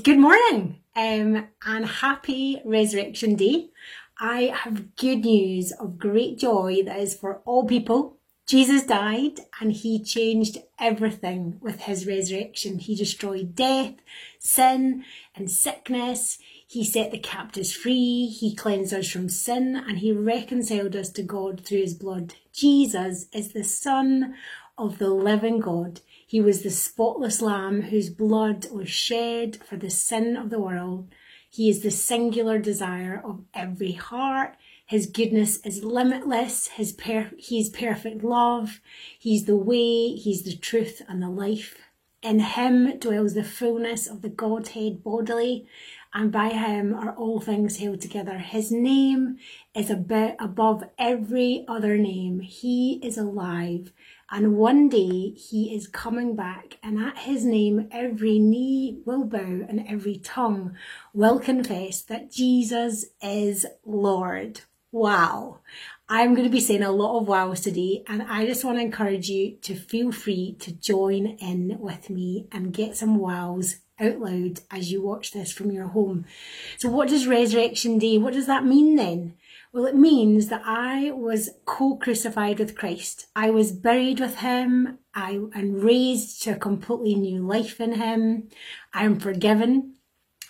Good morning um, and happy Resurrection Day. I have good news of great joy that is for all people. Jesus died and he changed everything with his resurrection. He destroyed death, sin, and sickness. He set the captives free. He cleansed us from sin and he reconciled us to God through his blood. Jesus is the Son of the living God. He was the spotless lamb whose blood was shed for the sin of the world. He is the singular desire of every heart. His goodness is limitless. His per- he's perfect love. He's the way, he's the truth and the life. In him dwells the fullness of the Godhead bodily, and by him are all things held together. His name is above every other name. He is alive and one day he is coming back, and at his name, every knee will bow and every tongue will confess that Jesus is Lord. Wow. I'm going to be saying a lot of wows today, and I just want to encourage you to feel free to join in with me and get some wows out loud as you watch this from your home. So, what does Resurrection Day, what does that mean then? Well, it means that I was co-crucified with Christ. I was buried with him I, and raised to a completely new life in him. I am forgiven.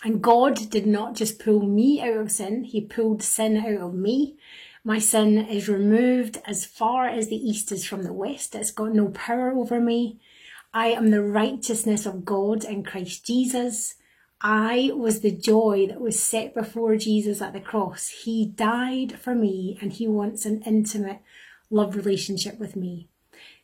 And God did not just pull me out of sin, he pulled sin out of me. My sin is removed as far as the east is from the west. It's got no power over me. I am the righteousness of God in Christ Jesus. I was the joy that was set before Jesus at the cross. He died for me and he wants an intimate love relationship with me.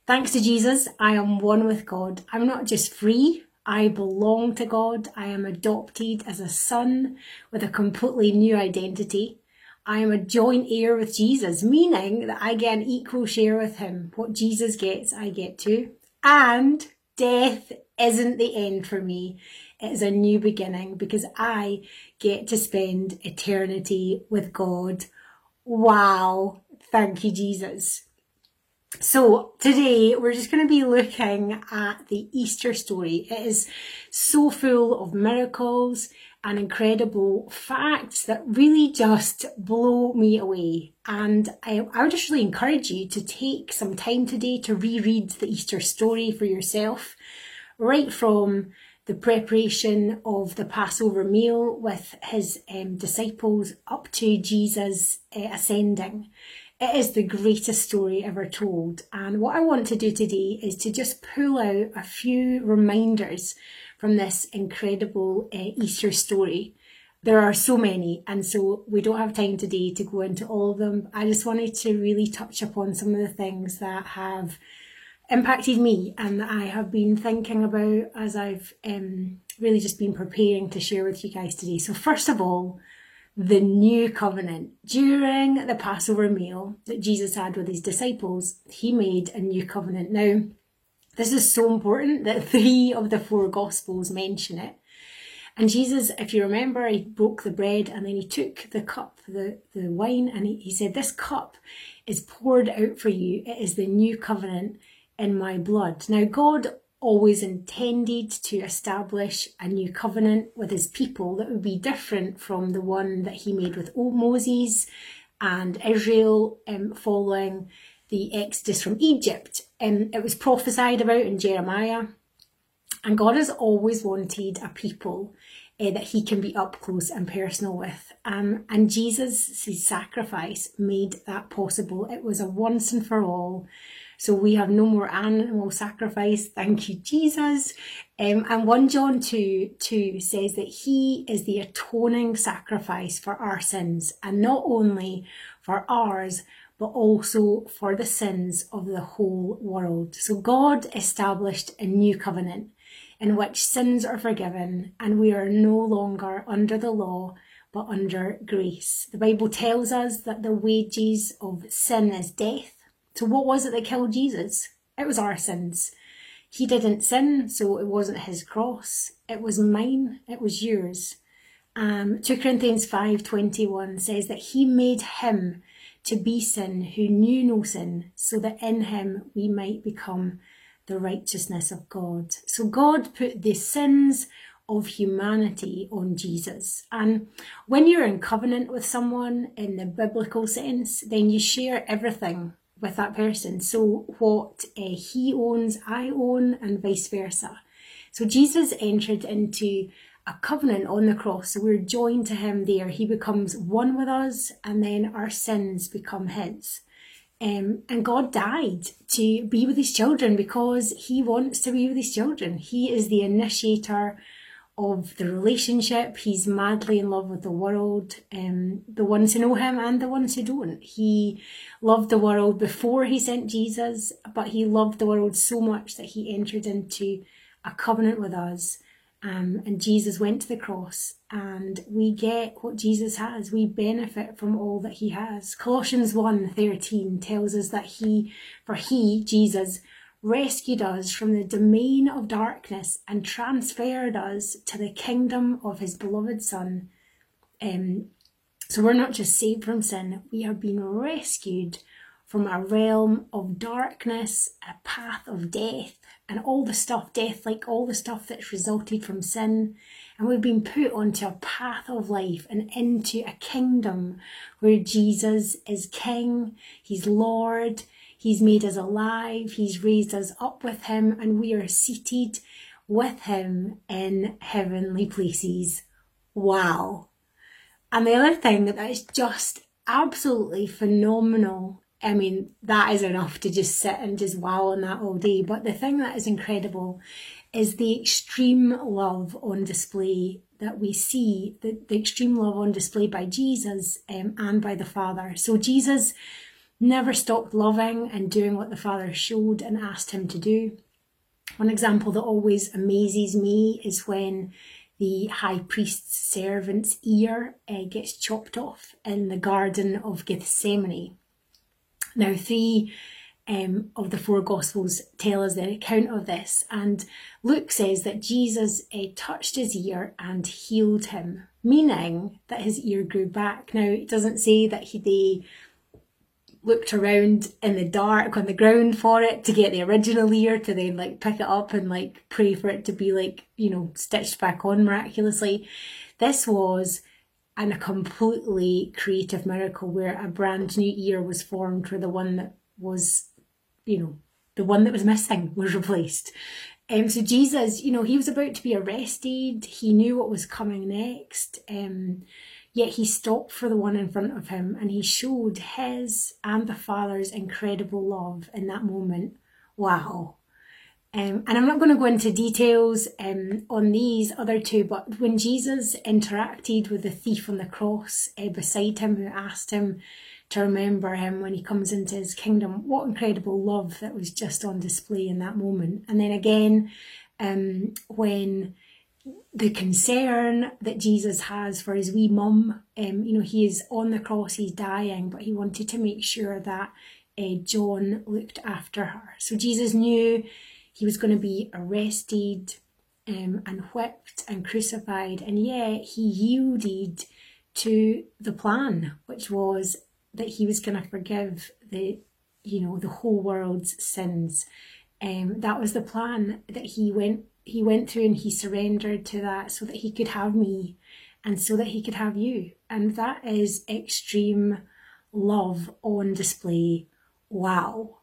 Thanks to Jesus, I am one with God. I'm not just free, I belong to God. I am adopted as a son with a completely new identity. I am a joint heir with Jesus, meaning that I get an equal share with him. What Jesus gets, I get too. And death isn't the end for me. It is a new beginning because I get to spend eternity with God. Wow. Thank you, Jesus. So today we're just going to be looking at the Easter story. It is so full of miracles and incredible facts that really just blow me away. And I, I would just really encourage you to take some time today to reread the Easter story for yourself, right from the preparation of the Passover meal with his um, disciples up to Jesus uh, ascending. It is the greatest story ever told. And what I want to do today is to just pull out a few reminders from this incredible uh, Easter story. There are so many, and so we don't have time today to go into all of them. I just wanted to really touch upon some of the things that have impacted me and that I have been thinking about as I've um, really just been preparing to share with you guys today. So, first of all, the new covenant. During the Passover meal that Jesus had with his disciples, he made a new covenant. Now, this is so important that three of the four Gospels mention it. And Jesus, if you remember, he broke the bread and then he took the cup, the, the wine, and he, he said, This cup is poured out for you. It is the new covenant in my blood. Now, God always intended to establish a new covenant with his people that would be different from the one that he made with old Moses and Israel um, following the exodus from Egypt. And it was prophesied about in Jeremiah. And God has always wanted a people uh, that he can be up close and personal with. Um, and Jesus' sacrifice made that possible. It was a once and for all so we have no more animal sacrifice. Thank you, Jesus. Um, and 1 John 2 2 says that he is the atoning sacrifice for our sins, and not only for ours, but also for the sins of the whole world. So God established a new covenant in which sins are forgiven and we are no longer under the law but under grace. The Bible tells us that the wages of sin is death so, what was it that killed Jesus? It was our sins. He didn't sin, so it wasn't his cross. It was mine, it was yours. Um, 2 Corinthians 5.21 says that he made him to be sin who knew no sin, so that in him we might become the righteousness of God. So God put the sins of humanity on Jesus. And when you're in covenant with someone in the biblical sense, then you share everything with that person. So what uh, he owns, I own, and vice versa. So Jesus entered into a covenant on the cross. So we're joined to him there. He becomes one with us, and then our sins become his. Um, and God died to be with his children because he wants to be with his children. He is the initiator of the relationship. He's madly in love with the world, um, the ones who know him and the ones who don't. He loved the world before he sent Jesus, but he loved the world so much that he entered into a covenant with us um, and Jesus went to the cross, and we get what Jesus has. We benefit from all that he has. Colossians 1 13 tells us that he, for he, Jesus, rescued us from the domain of darkness and transferred us to the kingdom of his beloved Son. Um, so we're not just saved from sin, we are being rescued from a realm of darkness, a path of death, and all the stuff, death, like all the stuff that's resulted from sin. And we've been put onto a path of life and into a kingdom where Jesus is King, He's Lord, He's made us alive, He's raised us up with Him, and we are seated with Him in heavenly places. Wow. And the other thing that is just absolutely phenomenal I mean, that is enough to just sit and just wow on that all day. But the thing that is incredible is the extreme love on display that we see, the, the extreme love on display by Jesus um, and by the Father. So Jesus never stopped loving and doing what the Father showed and asked him to do. One example that always amazes me is when the high priest's servant's ear uh, gets chopped off in the Garden of Gethsemane. Now, three um, of the four Gospels tell us the account of this, and Luke says that Jesus uh, touched his ear and healed him, meaning that his ear grew back. Now, it doesn't say that he they looked around in the dark on the ground for it to get the original ear to then like pick it up and like pray for it to be like you know stitched back on miraculously. This was and a completely creative miracle where a brand new ear was formed where the one that was, you know, the one that was missing was replaced. Um, so Jesus, you know, he was about to be arrested. He knew what was coming next. Um, yet he stopped for the one in front of him and he showed his and the Father's incredible love in that moment. Wow. Um, and I'm not going to go into details um, on these other two, but when Jesus interacted with the thief on the cross uh, beside him, who asked him to remember him when he comes into his kingdom, what incredible love that was just on display in that moment. And then again, um, when the concern that Jesus has for his wee mum, um, you know, he is on the cross, he's dying, but he wanted to make sure that uh, John looked after her. So Jesus knew he was going to be arrested um, and whipped and crucified, and yet he yielded to the plan, which was that he was going to forgive the, you know, the whole world's sins. Um, that was the plan that he went he went through, and he surrendered to that so that he could have me, and so that he could have you, and that is extreme love on display. Wow.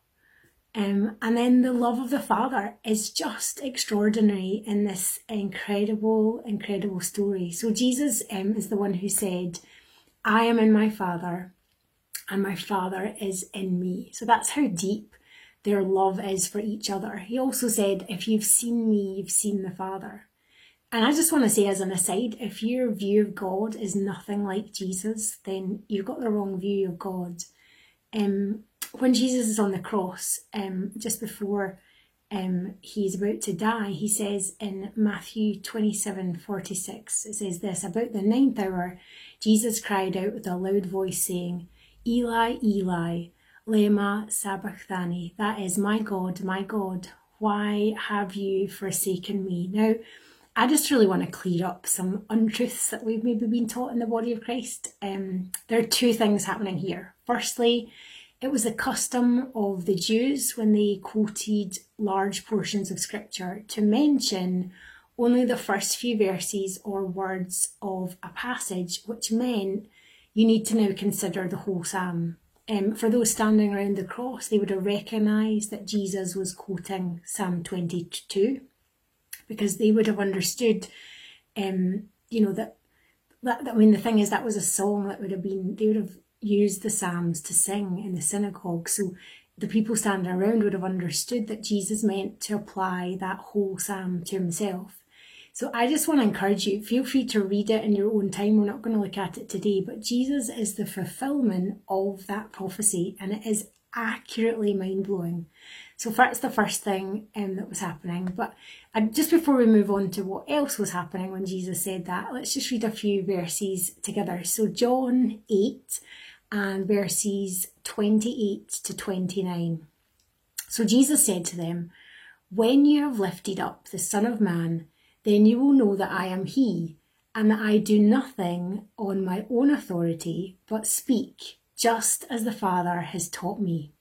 Um, and then the love of the Father is just extraordinary in this incredible, incredible story. So Jesus um, is the one who said, I am in my Father, and my Father is in me. So that's how deep their love is for each other. He also said, If you've seen me, you've seen the Father. And I just want to say, as an aside, if your view of God is nothing like Jesus, then you've got the wrong view of God. Um, when Jesus is on the cross, um, just before um, he's about to die, he says in Matthew 27 46, it says this About the ninth hour, Jesus cried out with a loud voice, saying, Eli, Eli, Lema Sabachthani, that is, my God, my God, why have you forsaken me? Now, I just really want to clear up some untruths that we've maybe been taught in the body of Christ. Um, there are two things happening here. Firstly, it was the custom of the Jews when they quoted large portions of scripture to mention only the first few verses or words of a passage, which meant you need to now consider the whole psalm. Um, for those standing around the cross, they would have recognised that Jesus was quoting Psalm 22 because they would have understood, um, you know, that, that, I mean, the thing is, that was a song that would have been, they would have used the Psalms to sing in the synagogue. So the people standing around would have understood that Jesus meant to apply that whole psalm to himself. So I just want to encourage you, feel free to read it in your own time. We're not going to look at it today, but Jesus is the fulfillment of that prophecy and it is accurately mind blowing. So that's the first thing um, that was happening. But uh, just before we move on to what else was happening when Jesus said that, let's just read a few verses together. So John 8 and verses 28 to 29. So Jesus said to them, When you have lifted up the Son of Man, then you will know that I am He, and that I do nothing on my own authority, but speak just as the Father has taught me.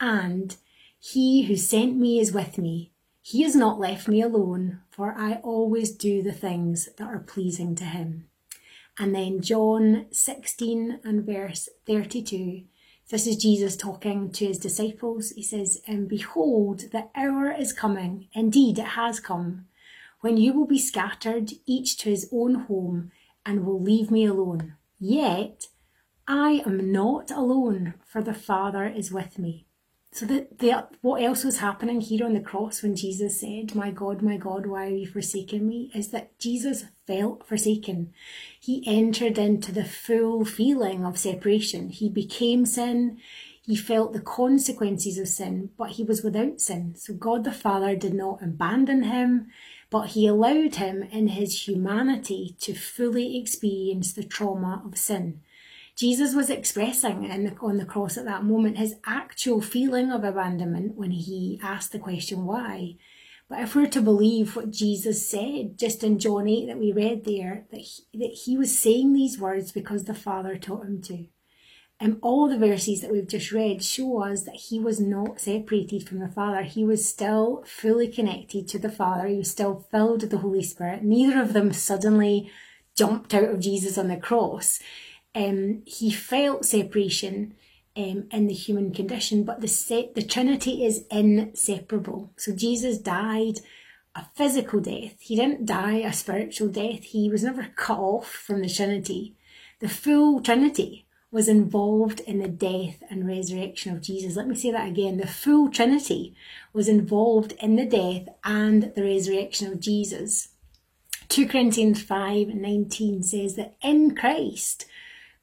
And He who sent me is with me. He has not left me alone, for I always do the things that are pleasing to Him. And then John 16 and verse 32. This is Jesus talking to his disciples. He says, And behold, the hour is coming. Indeed, it has come when you will be scattered, each to his own home, and will leave me alone. Yet I am not alone, for the Father is with me. So that the, what else was happening here on the cross when Jesus said, My God, my God, why are you forsaking me? is that Jesus felt forsaken. He entered into the full feeling of separation. He became sin. He felt the consequences of sin, but he was without sin. So God the Father did not abandon him but he allowed him in his humanity to fully experience the trauma of sin. Jesus was expressing the, on the cross at that moment his actual feeling of abandonment when he asked the question, why? But if we're to believe what Jesus said just in John 8 that we read there, that he, that he was saying these words because the Father taught him to. And all the verses that we've just read show us that he was not separated from the Father. He was still fully connected to the Father. He was still filled with the Holy Spirit. Neither of them suddenly jumped out of Jesus on the cross. Um, he felt separation um, in the human condition, but the, se- the Trinity is inseparable. So Jesus died a physical death. He didn't die a spiritual death. He was never cut off from the Trinity. The full Trinity was involved in the death and resurrection of Jesus. Let me say that again. The full Trinity was involved in the death and the resurrection of Jesus. 2 Corinthians 5 19 says that in Christ,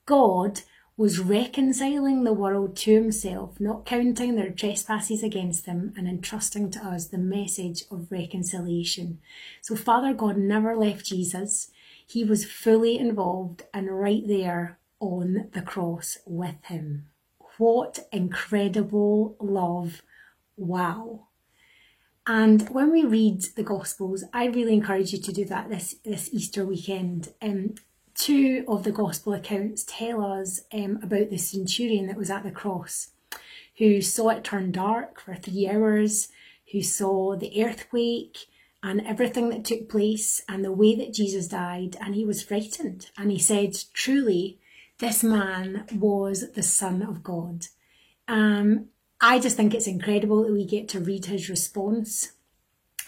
God was reconciling the world to himself, not counting their trespasses against them, and entrusting to us the message of reconciliation. So, Father God never left Jesus. He was fully involved and right there on the cross with him. What incredible love! Wow. And when we read the Gospels, I really encourage you to do that this, this Easter weekend. Um, two of the Gospel accounts tell us um, about the centurion that was at the cross, who saw it turn dark for three hours, who saw the earthquake and everything that took place and the way that Jesus died, and he was frightened. And he said, Truly, this man was the Son of God. Um, I just think it's incredible that we get to read his response.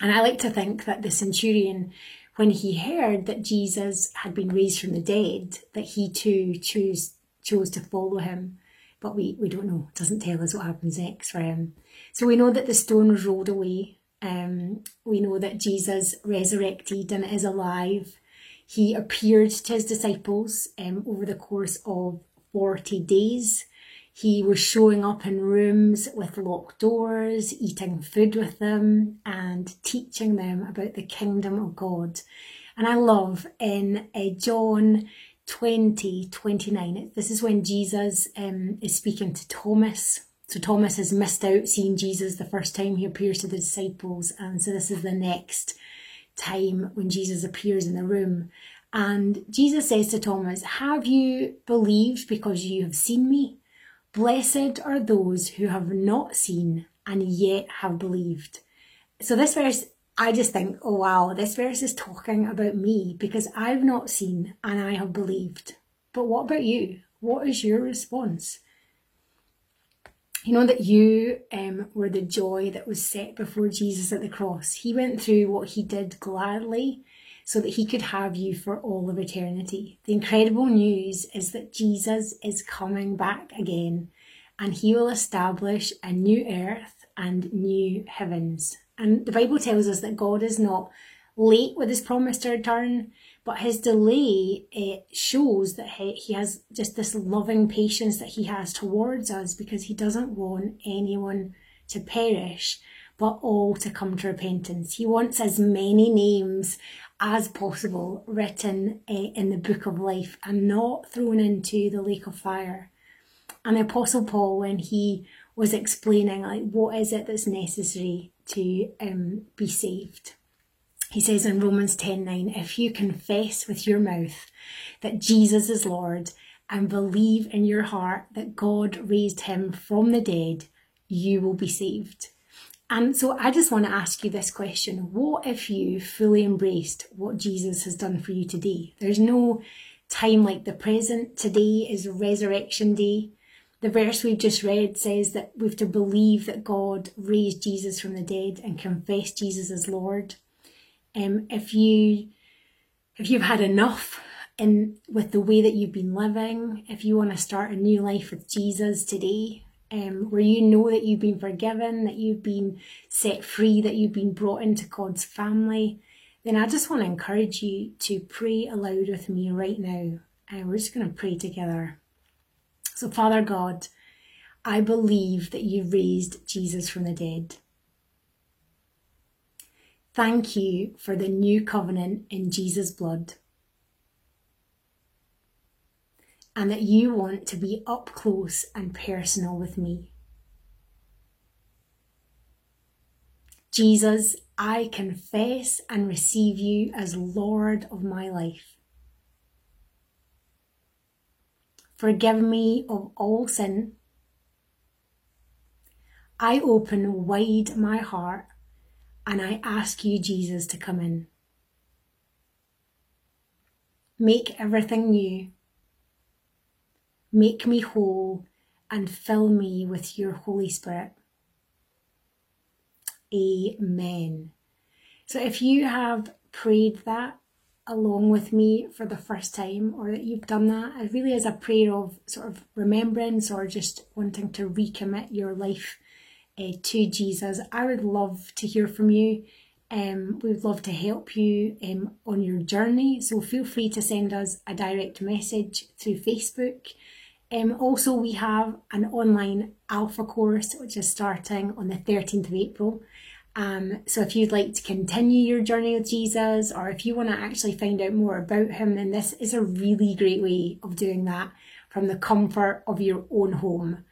And I like to think that the centurion, when he heard that Jesus had been raised from the dead, that he too chose, chose to follow him. But we, we don't know, it doesn't tell us what happens next for him. So we know that the stone was rolled away. Um, we know that Jesus resurrected and is alive. He appeared to his disciples um, over the course of 40 days. He was showing up in rooms with locked doors, eating food with them, and teaching them about the kingdom of God. And I love in uh, John 20 29, this is when Jesus um, is speaking to Thomas. So Thomas has missed out seeing Jesus the first time he appears to the disciples, and so this is the next time when Jesus appears in the room. And Jesus says to Thomas, Have you believed because you have seen me? Blessed are those who have not seen and yet have believed. So this verse I just think, oh wow, this verse is talking about me because I've not seen and I have believed. But what about you? What is your response? You know that you um, were the joy that was set before Jesus at the cross. He went through what he did gladly so that he could have you for all of eternity. The incredible news is that Jesus is coming back again and he will establish a new earth and new heavens. And the Bible tells us that God is not late with his promise to return, but his delay it shows that he, he has just this loving patience that he has towards us because he doesn't want anyone to perish, but all to come to repentance. He wants as many names as possible written uh, in the book of life and not thrown into the lake of fire. And the Apostle Paul, when he was explaining like what is it that's necessary to um, be saved, he says in Romans 10:9, if you confess with your mouth that Jesus is Lord and believe in your heart that God raised him from the dead, you will be saved. And so I just want to ask you this question. What if you fully embraced what Jesus has done for you today? There's no time like the present. Today is resurrection day. The verse we've just read says that we've to believe that God raised Jesus from the dead and confess Jesus as Lord. Um, if you if you've had enough in with the way that you've been living, if you want to start a new life with Jesus today, um, where you know that you've been forgiven, that you've been set free, that you've been brought into God's family, then I just want to encourage you to pray aloud with me right now. And we're just going to pray together. So, Father God, I believe that you raised Jesus from the dead. Thank you for the new covenant in Jesus' blood. and that you want to be up close and personal with me. Jesus, I confess and receive you as Lord of my life. Forgive me of all sin. I open wide my heart and I ask you, Jesus, to come in. Make everything new Make me whole and fill me with your Holy Spirit. Amen. So if you have prayed that along with me for the first time or that you've done that, it really is a prayer of sort of remembrance or just wanting to recommit your life uh, to Jesus. I would love to hear from you. Um, we would love to help you um, on your journey. So feel free to send us a direct message through Facebook. Um, also, we have an online alpha course which is starting on the 13th of April. Um, so, if you'd like to continue your journey with Jesus, or if you want to actually find out more about him, then this is a really great way of doing that from the comfort of your own home.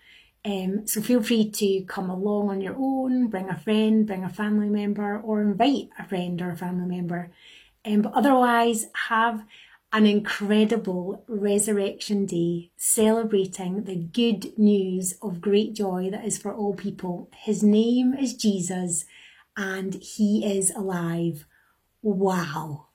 Um, so, feel free to come along on your own, bring a friend, bring a family member, or invite a friend or a family member. Um, but otherwise, have an incredible resurrection day celebrating the good news of great joy that is for all people. His name is Jesus and he is alive. Wow.